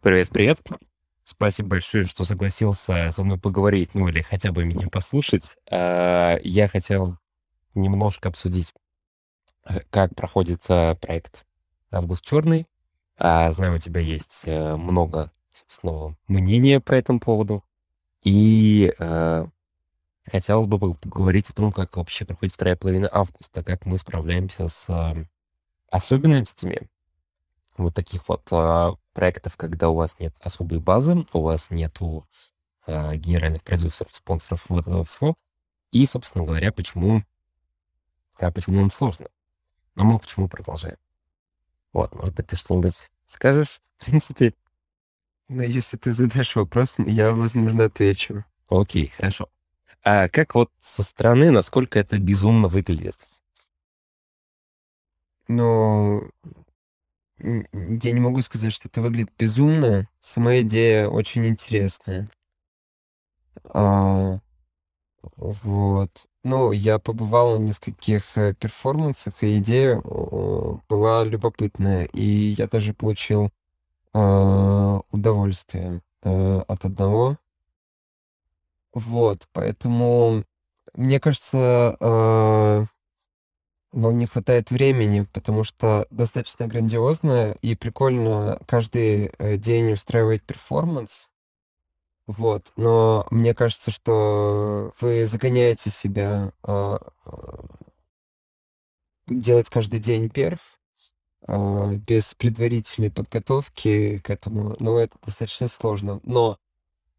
Привет, привет. Спасибо большое, что согласился со мной поговорить, ну или хотя бы меня послушать. А, Я хотел немножко обсудить, как проходит э, проект «Август черный». А, Знаю, у тебя есть э, много, собственно, мнения по этому поводу. И э, хотелось бы поговорить о том, как вообще проходит вторая половина августа, как мы справляемся с особенностями вот таких вот а, проектов, когда у вас нет особой базы, у вас нету а, генеральных продюсеров, спонсоров, вот этого всего. И, собственно говоря, почему, а почему нам сложно. Но мы почему продолжаем. Вот, может быть, ты что-нибудь скажешь, в принципе? Но если ты задашь вопрос, я, возможно, отвечу. Окей, хорошо. А как вот со стороны, насколько это безумно выглядит? Но я не могу сказать, что это выглядит безумно. Сама идея очень интересная. А, вот. Ну, я побывал на нескольких э, перформансах, и идея была любопытная. И я даже получил а, удовольствие э, от одного. Вот, поэтому мне кажется, а, вам не хватает времени, потому что достаточно грандиозно и прикольно каждый э, день устраивать перформанс. Вот, но мне кажется, что вы загоняете себя а, делать каждый день перф а, без предварительной подготовки к этому, ну, это достаточно сложно. Но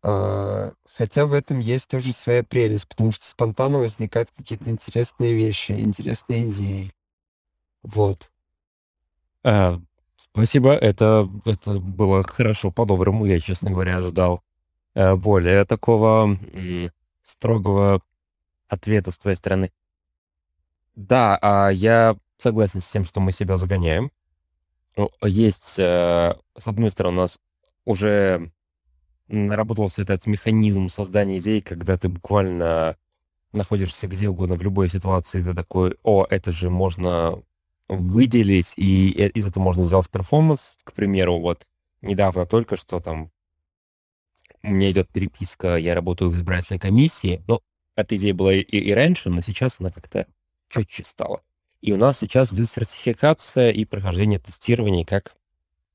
хотя в этом есть тоже своя прелесть, потому что спонтанно возникают какие-то интересные вещи, интересные идеи. Вот. А, спасибо, это, это было хорошо по-доброму. Я, честно говоря, ожидал э, более такого строгого ответа с твоей стороны. Да, а я согласен с тем, что мы себя загоняем. Ну, Есть, э, с одной стороны, у нас уже наработался этот механизм создания идей, когда ты буквально находишься где угодно, в любой ситуации, ты такой, о, это же можно выделить, и э, из этого можно сделать перформанс, к примеру, вот недавно только что там у меня идет переписка, я работаю в избирательной комиссии, ну, эта идея была и, и раньше, но сейчас она как-то четче стала. И у нас сейчас идет сертификация и прохождение тестирования как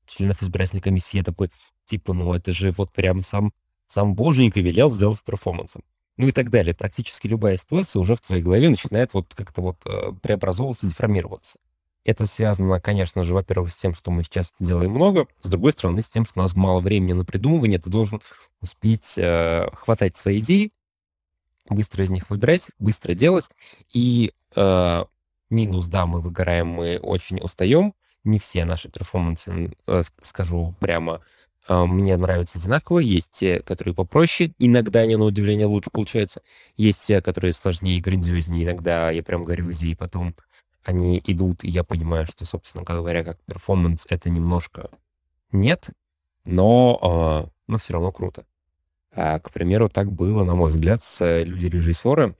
членов избирательной комиссии. Я такой, типа, ну это же вот прям сам, сам боженька велел сделать с перформансом. Ну и так далее. Практически любая ситуация уже в твоей голове начинает вот как-то вот э, преобразовываться, деформироваться. Это связано, конечно же, во-первых, с тем, что мы сейчас делаем много, с другой стороны, с тем, что у нас мало времени на придумывание, ты должен успеть э, хватать свои идеи, быстро из них выбирать, быстро делать. И э, минус, да, мы выгораем, мы очень устаем. Не все наши перформансы, э, скажу прямо, а, мне нравятся одинаково. Есть те, которые попроще. Иногда они, на удивление, лучше получаются. Есть те, которые сложнее и грандиознее. Иногда я прям горю идеей, потом они идут, и я понимаю, что, собственно говоря, как перформанс это немножко нет, но, а, но все равно круто. А, к примеру, так было, на мой взгляд, с «Люди-режиссеры»,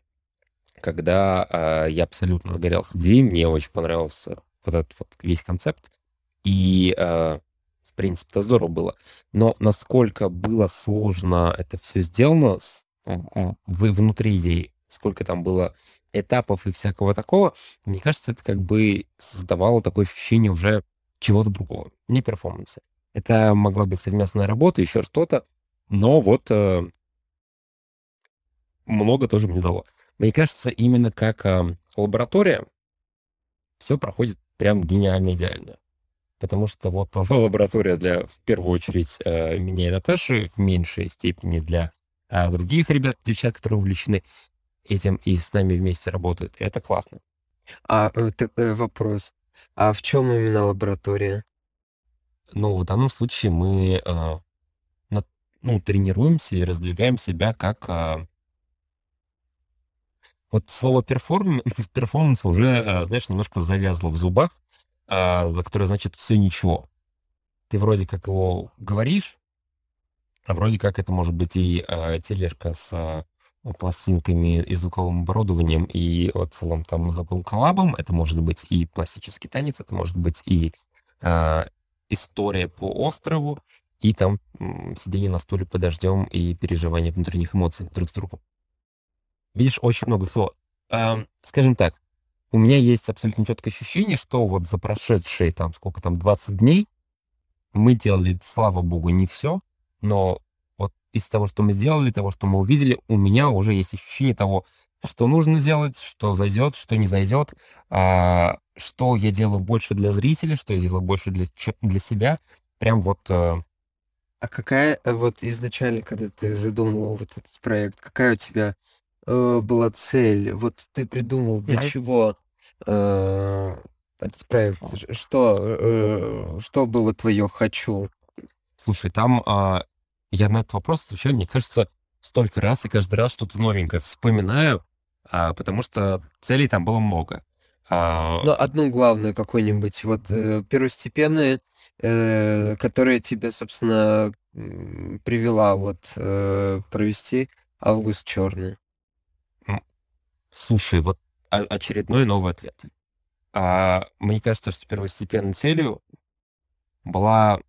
когда а, я абсолютно загорелся идеей, мне очень понравился вот этот вот весь концепт, и в принципе, это здорово было. Но насколько было сложно это все сделано с, вы внутри идеи, сколько там было этапов и всякого такого, мне кажется, это как бы создавало такое ощущение уже чего-то другого, не перформанса. Это могла быть совместная работа, еще что-то, но вот э, много тоже мне дало. Мне кажется, именно как э, лаборатория все проходит прям гениально идеально потому что вот лаборатория для, в первую очередь, э, меня и Наташи, в меньшей степени для а, других ребят, девчат, которые увлечены этим и с нами вместе работают. Это классно. А э, вопрос. А в чем именно лаборатория? Ну, в данном случае мы э, ну, тренируемся и раздвигаем себя как... Э, вот слово перформ... перформанс уже, э, знаешь, немножко завязло в зубах, а, за которое значит все ничего. Ты вроде как его говоришь, а вроде как это может быть и а, тележка с а, пластинками и звуковым оборудованием, и вот целым там забыл коллабом, это может быть и классический танец, это может быть и а, история по острову, и там сидение на стуле под дождем и переживание внутренних эмоций друг с другом. Видишь, очень много всего. Ам, скажем так, у меня есть абсолютно четкое ощущение, что вот за прошедшие там сколько там 20 дней мы делали, слава богу, не все, но вот из того, что мы сделали, того, что мы увидели, у меня уже есть ощущение того, что нужно делать, что зайдет, что не зайдет, а, что я делаю больше для зрителя, что я делаю больше для, для себя. Прям вот... А... а какая э, вот изначально, когда ты задумывал вот этот проект, какая у тебя э, была цель? Вот ты придумал для чего э, этот проект? Что, э, что было твое «хочу»? Слушай, там э, я на этот вопрос отвечаю, мне кажется, столько раз, и каждый раз что-то новенькое вспоминаю, а, потому что целей там было много. А... Ну, одну главную какую-нибудь, вот э, первостепенные, э, которая тебе, собственно, привела вот э, провести август черный. Слушай, вот очередной новый ответ. А, мне кажется, что первостепенной целью была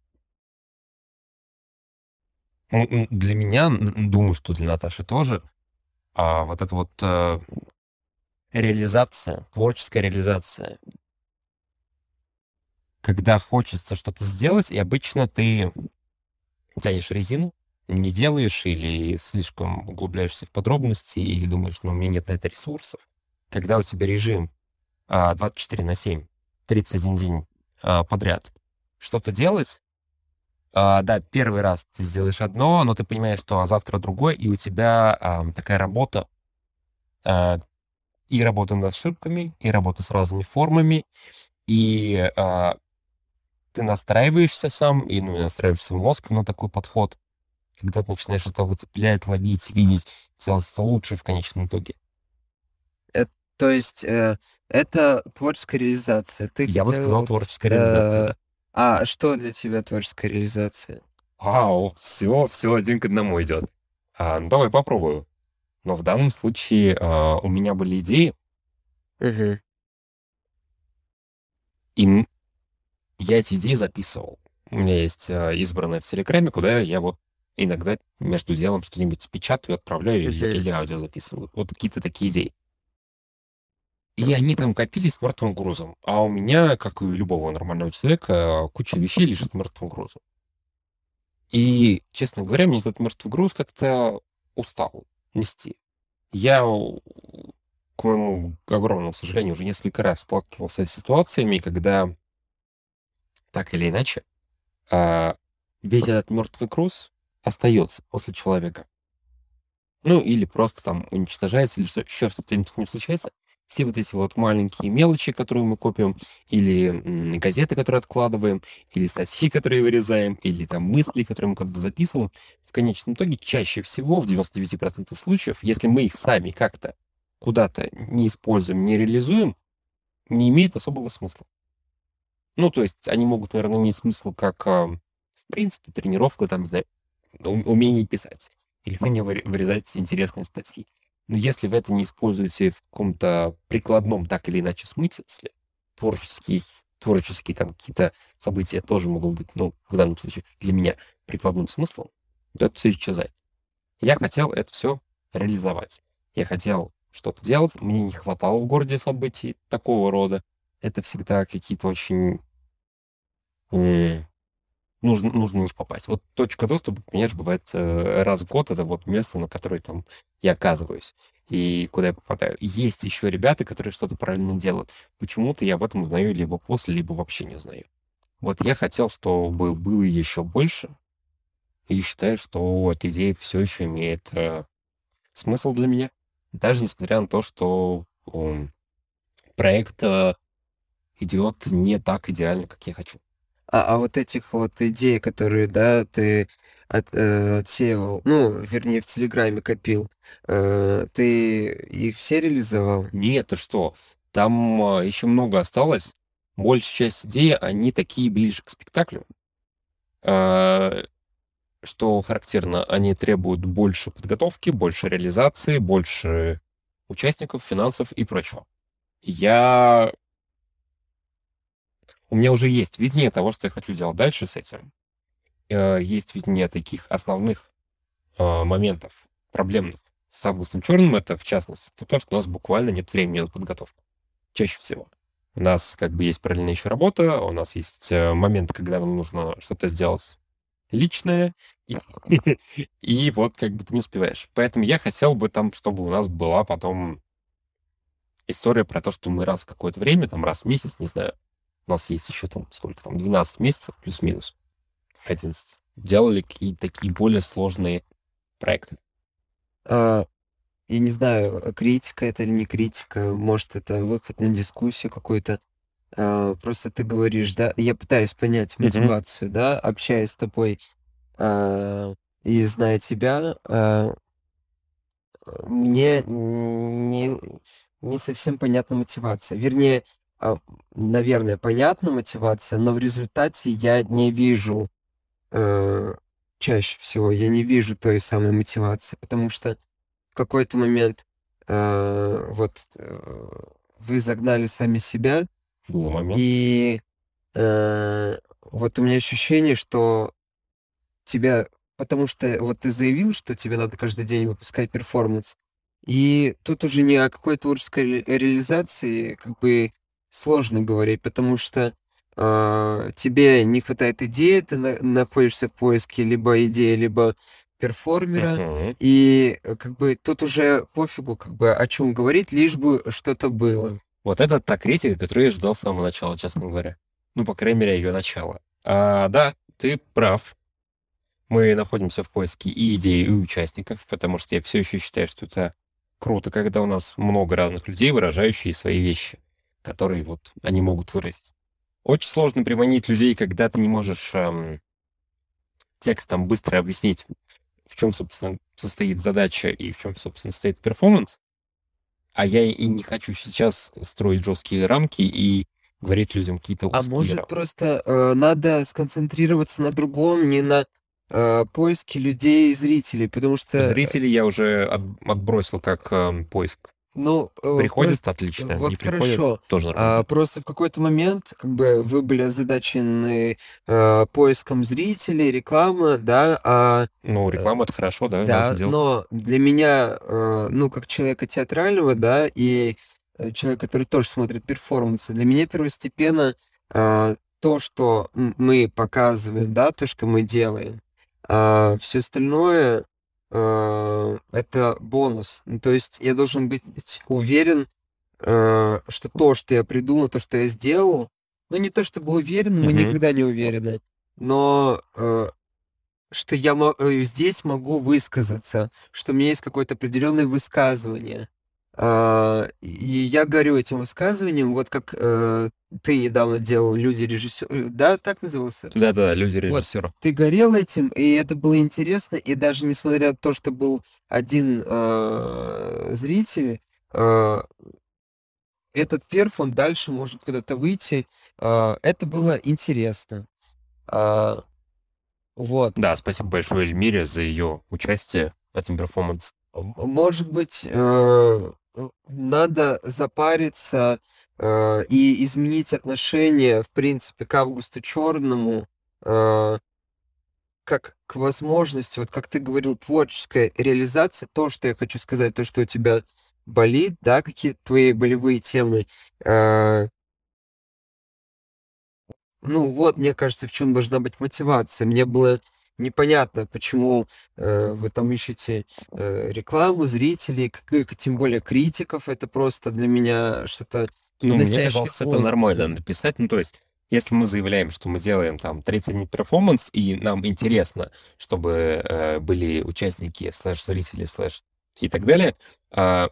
для меня, думаю, что для Наташи тоже, а, вот эта вот а, реализация, творческая реализация. Когда хочется что-то сделать, и обычно ты тянешь резину, не делаешь или слишком углубляешься в подробности, или думаешь, ну, у меня нет на это ресурсов. Когда у тебя режим 24 а, на 7, 31 день а, подряд, что-то делать, а, да, первый раз ты сделаешь одно, но ты понимаешь, что завтра другое, и у тебя такая работа, и работа над ошибками, и работа с разными формами, и ты настраиваешься сам, и ну, настраиваешь свой мозг на такой подход, когда ты начинаешь это выцеплять, ловить, видеть, делать это лучше в конечном итоге. Это, то есть э, это творческая реализация. Ты Я хотел, бы сказал творческая реализация. Э, а что для тебя творческая реализация? Вау, все, все один к одному идет. А, ну, давай попробую. Но в данном случае а, у меня были идеи. Угу. И я эти идеи записывал. У меня есть а, избранное в Телеграме, куда я вот иногда между делом что-нибудь печатаю, отправляю или, или аудио записываю. Вот какие-то такие идеи. И они там копились мертвым грузом. А у меня, как и у любого нормального человека, куча вещей лежит мертвым грузом. И, честно говоря, мне этот мертвый груз как-то устал нести. Я, к моему огромному сожалению, уже несколько раз сталкивался с ситуациями, когда так или иначе а, весь этот мертвый груз остается после человека. Ну, или просто там уничтожается, или что, еще что-то не случается все вот эти вот маленькие мелочи, которые мы копим, или газеты, которые откладываем, или статьи, которые вырезаем, или там мысли, которые мы куда-то записываем, в конечном итоге чаще всего, в 99% случаев, если мы их сами как-то куда-то не используем, не реализуем, не имеет особого смысла. Ну, то есть они могут, наверное, иметь смысл как, а, в принципе, тренировка, там, не знаю, умение писать или умение вырезать интересные статьи. Но если вы это не используете в каком-то прикладном так или иначе смысле, творческие, творческие там какие-то события тоже могут быть, ну, в данном случае для меня прикладным смыслом, то это все исчезает. Я хотел это все реализовать. Я хотел что-то делать, мне не хватало в городе событий такого рода. Это всегда какие-то очень нужно, нужно в них попасть. Вот точка доступа, понимаешь, бывает э, раз в год, это вот место, на которое там я оказываюсь и куда я попадаю. есть еще ребята, которые что-то параллельно делают. Почему-то я об этом узнаю либо после, либо вообще не узнаю. Вот я хотел, чтобы было еще больше, и считаю, что эта идея все еще имеет э, смысл для меня, даже несмотря на то, что э, проект э, идет не так идеально, как я хочу. А, а вот этих вот идей, которые, да, ты от, э, отсеивал, ну, вернее, в Телеграме копил, э, ты их все реализовал? Нет, ты что? Там а, еще много осталось. Большая часть идей, они такие ближе к спектаклю. А, что характерно, они требуют больше подготовки, больше реализации, больше участников, финансов и прочего. Я у меня уже есть видение того, что я хочу делать дальше с этим. э, есть ведь не таких основных э, моментов проблемных с Августом Черным, это в частности то, что у нас буквально нет времени на подготовку. Чаще всего. У нас как бы есть параллельная еще работа, у нас есть э, момент, когда нам нужно что-то сделать личное, и, и вот как бы ты не успеваешь. Поэтому я хотел бы там, чтобы у нас была потом история про то, что мы раз в какое-то время, там раз в месяц, не знаю, у нас есть еще там сколько там, 12 месяцев плюс-минус, 11, делали какие-то такие более сложные проекты. А, я не знаю, критика это или не критика, может, это выход на дискуссию какую-то. А, просто ты говоришь, да, я пытаюсь понять мотивацию, да, общаясь с тобой а, и зная тебя, а, мне не, не совсем понятна мотивация. Вернее, наверное, понятна мотивация, но в результате я не вижу э, чаще всего, я не вижу той самой мотивации, потому что в какой-то момент э, вот э, вы загнали сами себя, момент. и э, вот у меня ощущение, что тебя, потому что вот ты заявил, что тебе надо каждый день выпускать перформанс, и тут уже не о какой творческой ре- реализации как бы сложно говорить, потому что а, тебе не хватает идеи, ты на- находишься в поиске либо идеи, либо перформера, Мгм. и э, как бы тут уже пофигу, как бы о чем говорить, лишь бы что-то было. Вот это та критика, которую я ждал с самого начала, честно говоря. Ну, по крайней мере, ее начала. А, да, ты прав. Мы находимся в поиске и идей, и участников, потому что я все еще считаю, что это круто, когда у нас много разных людей, выражающие свои вещи, которые вот они могут выразить. Очень сложно приманить людей, когда ты не можешь эм, текстом быстро объяснить, в чем, собственно, состоит задача и в чем, собственно, состоит перформанс. А я и не хочу сейчас строить жесткие рамки и говорить людям какие-то А может рамки. просто э, надо сконцентрироваться на другом, не на э, поиске людей и зрителей, потому что, Зрителей я уже от- отбросил как эм, поиск. Ну, э, Приходит отлично, вот не приходит хорошо. тоже нормально. А, просто в какой-то момент, как бы, вы были озадачены э, поиском зрителей, рекламы, да, а ну, реклама это хорошо, да, да, но для меня, э, ну, как человека театрального, да, и человека, который тоже смотрит перформансы, для меня первостепенно э, то, что мы показываем, да, то, что мы делаем. А все остальное это бонус. Ну, то есть я должен быть уверен, э, что то, что я придумал, то, что я сделал, ну, не то чтобы уверен, мы никогда не уверены, но э, что я э, здесь могу высказаться, что у меня есть какое-то определенное высказывание. А, и я горю этим высказыванием, вот как э, ты недавно делал «Люди режиссер», да, так назывался? Да-да, люди Вот. режиссера. Ты горел этим, и это было интересно, и даже несмотря на то, что был один э, зритель, э, этот перф, он дальше может куда-то выйти. э, это было интересно. А, вот. Да, спасибо большое Эльмире за ее участие в этом перформансе. Может быть, э, надо запариться э, и изменить отношение, в принципе, к Августу Черному, э, как к возможности, вот как ты говорил, творческой реализации, то, что я хочу сказать, то, что у тебя болит, да, какие твои болевые темы. э, ну вот, мне кажется, в чем должна быть мотивация. Мне было непонятно, почему э, вы там ищете э, рекламу, зрителей, к- к- тем более критиков. Это просто для меня что-то Ну, мне казалось, это нормально написать. Ну, то есть, если мы заявляем, что мы делаем там 30 дней перформанс, и нам интересно, чтобы э, были участники, слэш-зрители, слэш и так далее, а,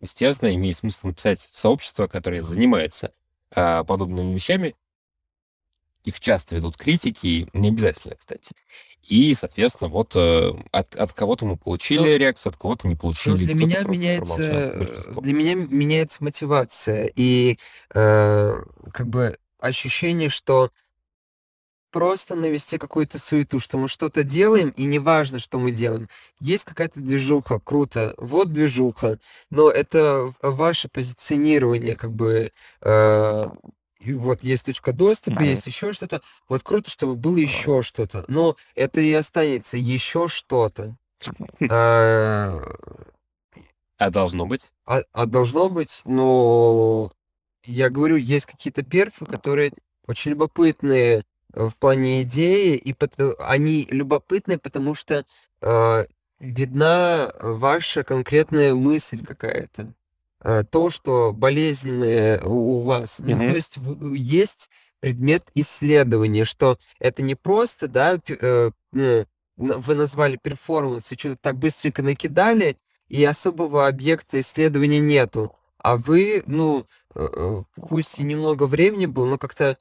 естественно, имеет смысл написать в сообщество, которое занимается а, подобными вещами. Их часто ведут критики, не обязательно, кстати. И, соответственно, вот э, от, от кого-то мы получили Ну, реакцию, от кого-то не Ну, получили. для меня меняется, для меня меняется мотивация и э, как бы ощущение, что просто навести какую-то суету, что мы что-то делаем, и неважно, что мы делаем. Есть какая-то движуха, круто, вот движуха, но это ваше позиционирование, как бы, э, и вот есть точка доступа, Мгм. есть еще что-то. Вот круто, чтобы было еще что-то. Но это и останется еще что-то. А, А должно быть? а, а должно быть, но я говорю, есть какие-то перфы, которые очень любопытные э, в плане идеи, и пот- они любопытные, потому что э, видна ваша конкретная мысль какая-то. Э, то, что болезненное у вас. Ну, Мгм. то есть есть предмет исследования, что это не просто, да, э, э, н- вы назвали перформанс, и что-то так быстренько накидали, и особого объекта исследования нету. А вы, ну, э, пусть и немного времени было, но как-то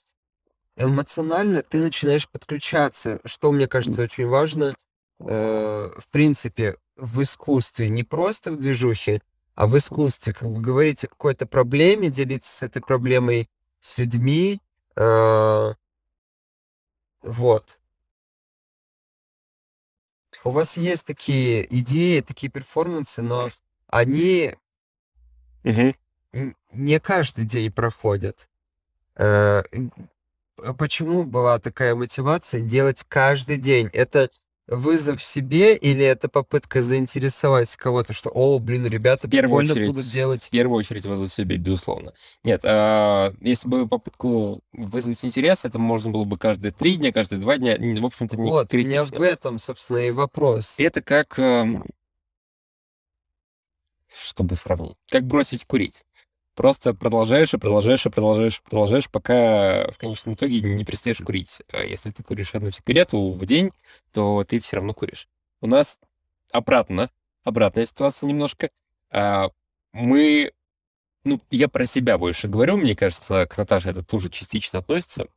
эмоционально ты начинаешь подключаться, что, мне кажется, очень важно, э, в принципе, в искусстве. Не просто в движухе, а в искусстве. Как вы говорите о какой-то проблеме, делиться с этой проблемой с людьми. э, вот. У вас есть такие идеи, такие перформансы, но они н- не каждый день проходят. Э, а почему была такая мотивация делать каждый день? Это вызов себе или это попытка заинтересовать кого-то, что, о, блин, ребята В первую очередь, будут в делать. первую очередь вызвать себе, безусловно. Нет, а, если бы попытку вызвать интерес, это можно было бы каждые три дня, каждые два дня. В общем-то, не Вот, у меня в критично. этом, собственно, и вопрос. Это как... эм, Чтобы сравнить. Как бросить курить. Просто продолжаешь и продолжаешь и продолжаешь, продолжаешь, пока в конечном итоге не перестаешь курить. А Если ты куришь одну сигарету в день, то ты все равно куришь. У нас обратно, обратная ситуация немножко. А, Мы, ну, я про себя больше говорю, мне кажется, к Наташе это тоже частично относится.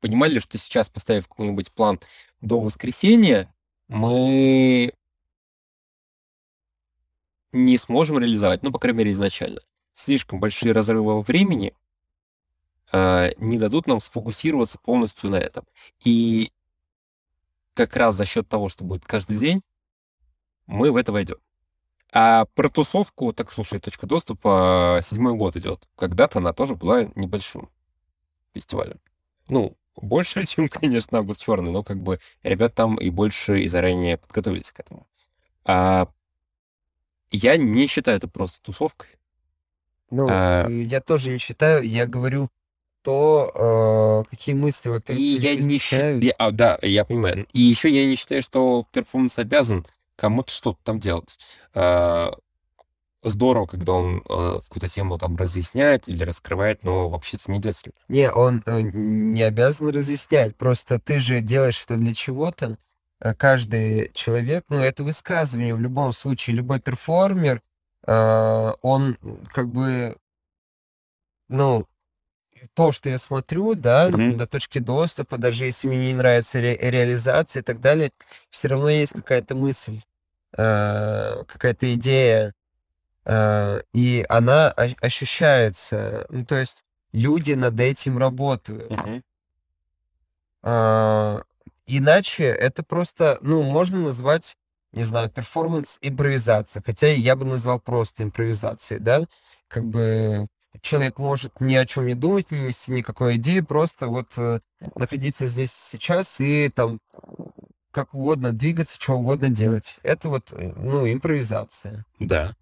Понимали, что сейчас, поставив какой-нибудь план до воскресенья, мы не сможем реализовать, ну, по крайней мере, изначально. Слишком большие разрывы во времени э, не дадут нам сфокусироваться полностью на этом. И как раз за счет того, что будет каждый день, мы в это войдем. А про тусовку, так слушай, точка доступа седьмой год идет. Когда-то она тоже была небольшим фестивалем. Ну, больше, чем, конечно, Август Черный, но как бы ребят там и больше и заранее подготовились к этому. А я не считаю это просто тусовкой. Ну, А- э, я тоже не считаю, я говорю то, э, какие мысли, во-первых, И я не считаю... А, да, я понимаю. И еще я не считаю, что перформанс обязан кому-то что-то там делать. А, Здорово, когда он э, какую-то тему там разъясняет или раскрывает, но вообще-то не обязательно. Не, он э, не обязан разъяснять. Просто ты же делаешь это для чего-то. Э, Каждый человек, ну, это высказывание в любом случае. Любой перформер, э, он как бы, ну, то, что я смотрю, да, Мгм. до точки доступа, даже если мне не нравится ре- реализация и так далее, все равно есть какая-то мысль, э, какая-то идея, э, и она ощущается. Ну, то есть люди над этим работают. А, Иначе это просто, ну, можно назвать, не знаю, перформанс-импровизация. Хотя я бы назвал просто импровизацией, да? Как бы человек может ни о чем не думать, не нести никакой идеи, просто вот э, находиться здесь сейчас и там как угодно двигаться, что угодно делать. Это вот, э, ну, импровизация. Да.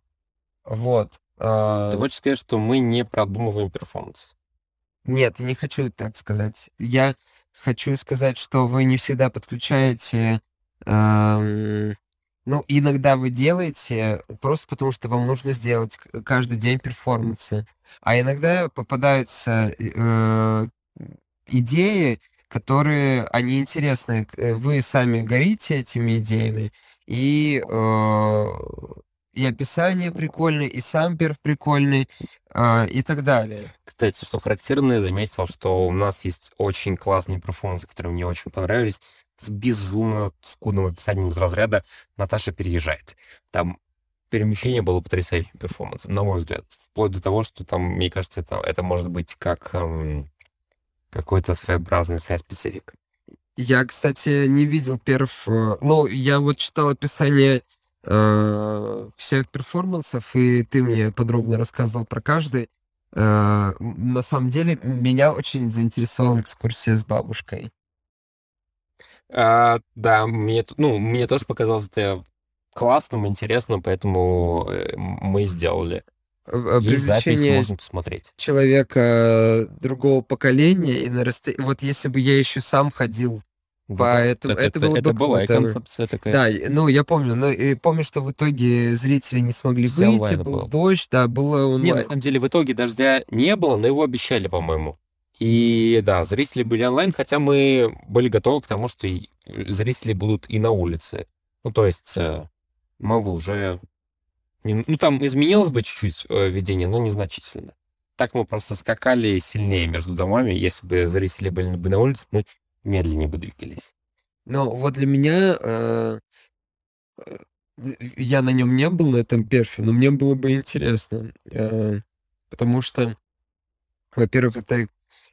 Вот. А, Ты хочешь сказать, что мы не продумываем перформанс? Нет, я не хочу так сказать. Я хочу сказать, что вы не всегда подключаете... эм, ну, иногда вы делаете просто потому, что вам нужно сделать каждый день перформансы. А иногда попадаются э, идеи, которые, они интересны. Э, Вы сами горите этими идеями, и, э, и описание прикольное, и сам перф прикольный, э, и так далее. Кстати, что характерно, я заметил, что у нас есть очень классные перформансы, которые мне очень понравились, с безумно скудным описанием из разряда «Наташа переезжает». Там перемещение было потрясающим перформансом, на мой взгляд. Вплоть до того, что там, мне кажется, это, это может быть как эм, какой-то своеобразный сайт-специфик. Я, кстати, не видел перф... э, Ну, я вот читал описание э, всех перформансов, и ты мне подробно рассказывал про каждый. Э, на самом деле, меня очень заинтересовала экскурсия с бабушкой. А, да, мне, ну, мне тоже показалось это классным, интересным, поэтому э, мы сделали. Есть запись, можно посмотреть. человека другого поколения и на расстоянии... Вот если бы я еще сам ходил Поэтому это, это, было это бы была концепция такая. Да, ну я помню, но и помню, что в итоге зрители не смогли Все выйти, был было. дождь, да, было онлайн. Нет, на самом деле в итоге дождя не было, но его обещали, по-моему. И да, зрители были онлайн, хотя мы были готовы к тому, что и зрители будут и на улице. Ну, то есть э, мы бы уже... Ну, там изменилось бы чуть-чуть э, ведение, но незначительно. Так мы просто скакали сильнее между домами. Если бы зрители были бы на улице, мы медленнее бы двигались. Ну, вот для меня... Э, э, я на нем не был, на этом перфе, но мне было бы интересно. Э, потому что, во-первых, это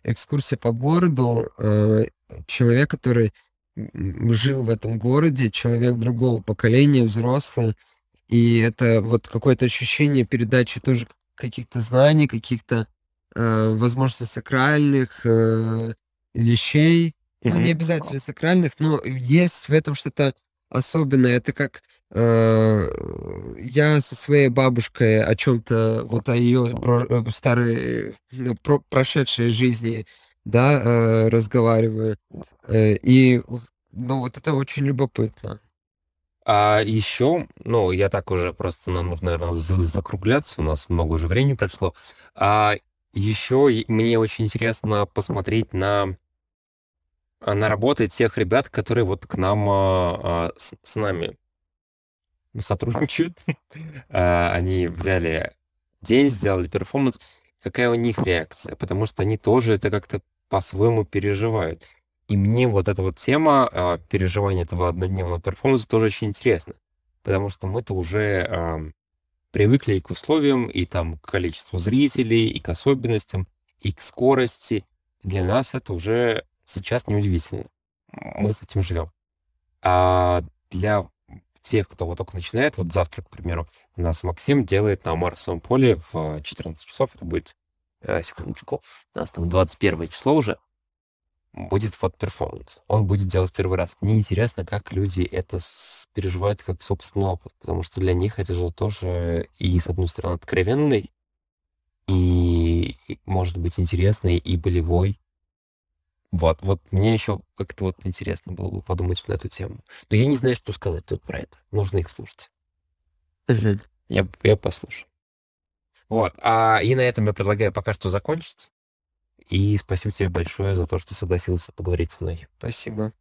экскурсия по городу. Э, человек, который жил в этом городе, человек другого поколения, взрослый. И это вот какое-то ощущение передачи тоже каких-то знаний, каких-то, э, возможно, сакральных э, вещей. Ну, не обязательно сакральных, но есть в этом что-то особенное. Это как э, я со своей бабушкой о чем-то, вот о ее э, старой, ну, про, прошедшей жизни, да, э, разговариваю. И, ну, вот это очень любопытно. А еще, ну, я так уже просто, нам нужно, наверное, закругляться, у нас много уже времени прошло. А еще мне очень интересно посмотреть на она работает тех ребят, которые вот к нам а, а, с, с нами сотрудничают. а, они взяли день, сделали перформанс. Какая у них реакция? Потому что они тоже это как-то по-своему переживают. И мне вот эта вот тема а, переживания этого однодневного перформанса тоже очень интересна. Потому что мы-то уже а, привыкли и к условиям, и там к количеству зрителей, и к особенностям, и к скорости. Для нас это уже сейчас неудивительно. Мы с этим живем. А для тех, кто вот только начинает, вот завтра, к примеру, у нас Максим делает на Марсовом поле в 14 часов, это будет, э, секундочку, у нас там 21 число уже, будет вот перформанс. Он будет делать первый раз. Мне интересно, как люди это переживают как собственный опыт, потому что для них это же тоже и, с одной стороны, откровенный, и, и может быть интересный, и болевой, вот, вот мне еще как-то вот интересно было бы подумать на эту тему. Но я не знаю, что сказать тут про это. Нужно их слушать. Я, я послушаю. Вот. А, и на этом я предлагаю пока что закончить. И спасибо тебе большое за то, что согласился поговорить со мной. Спасибо.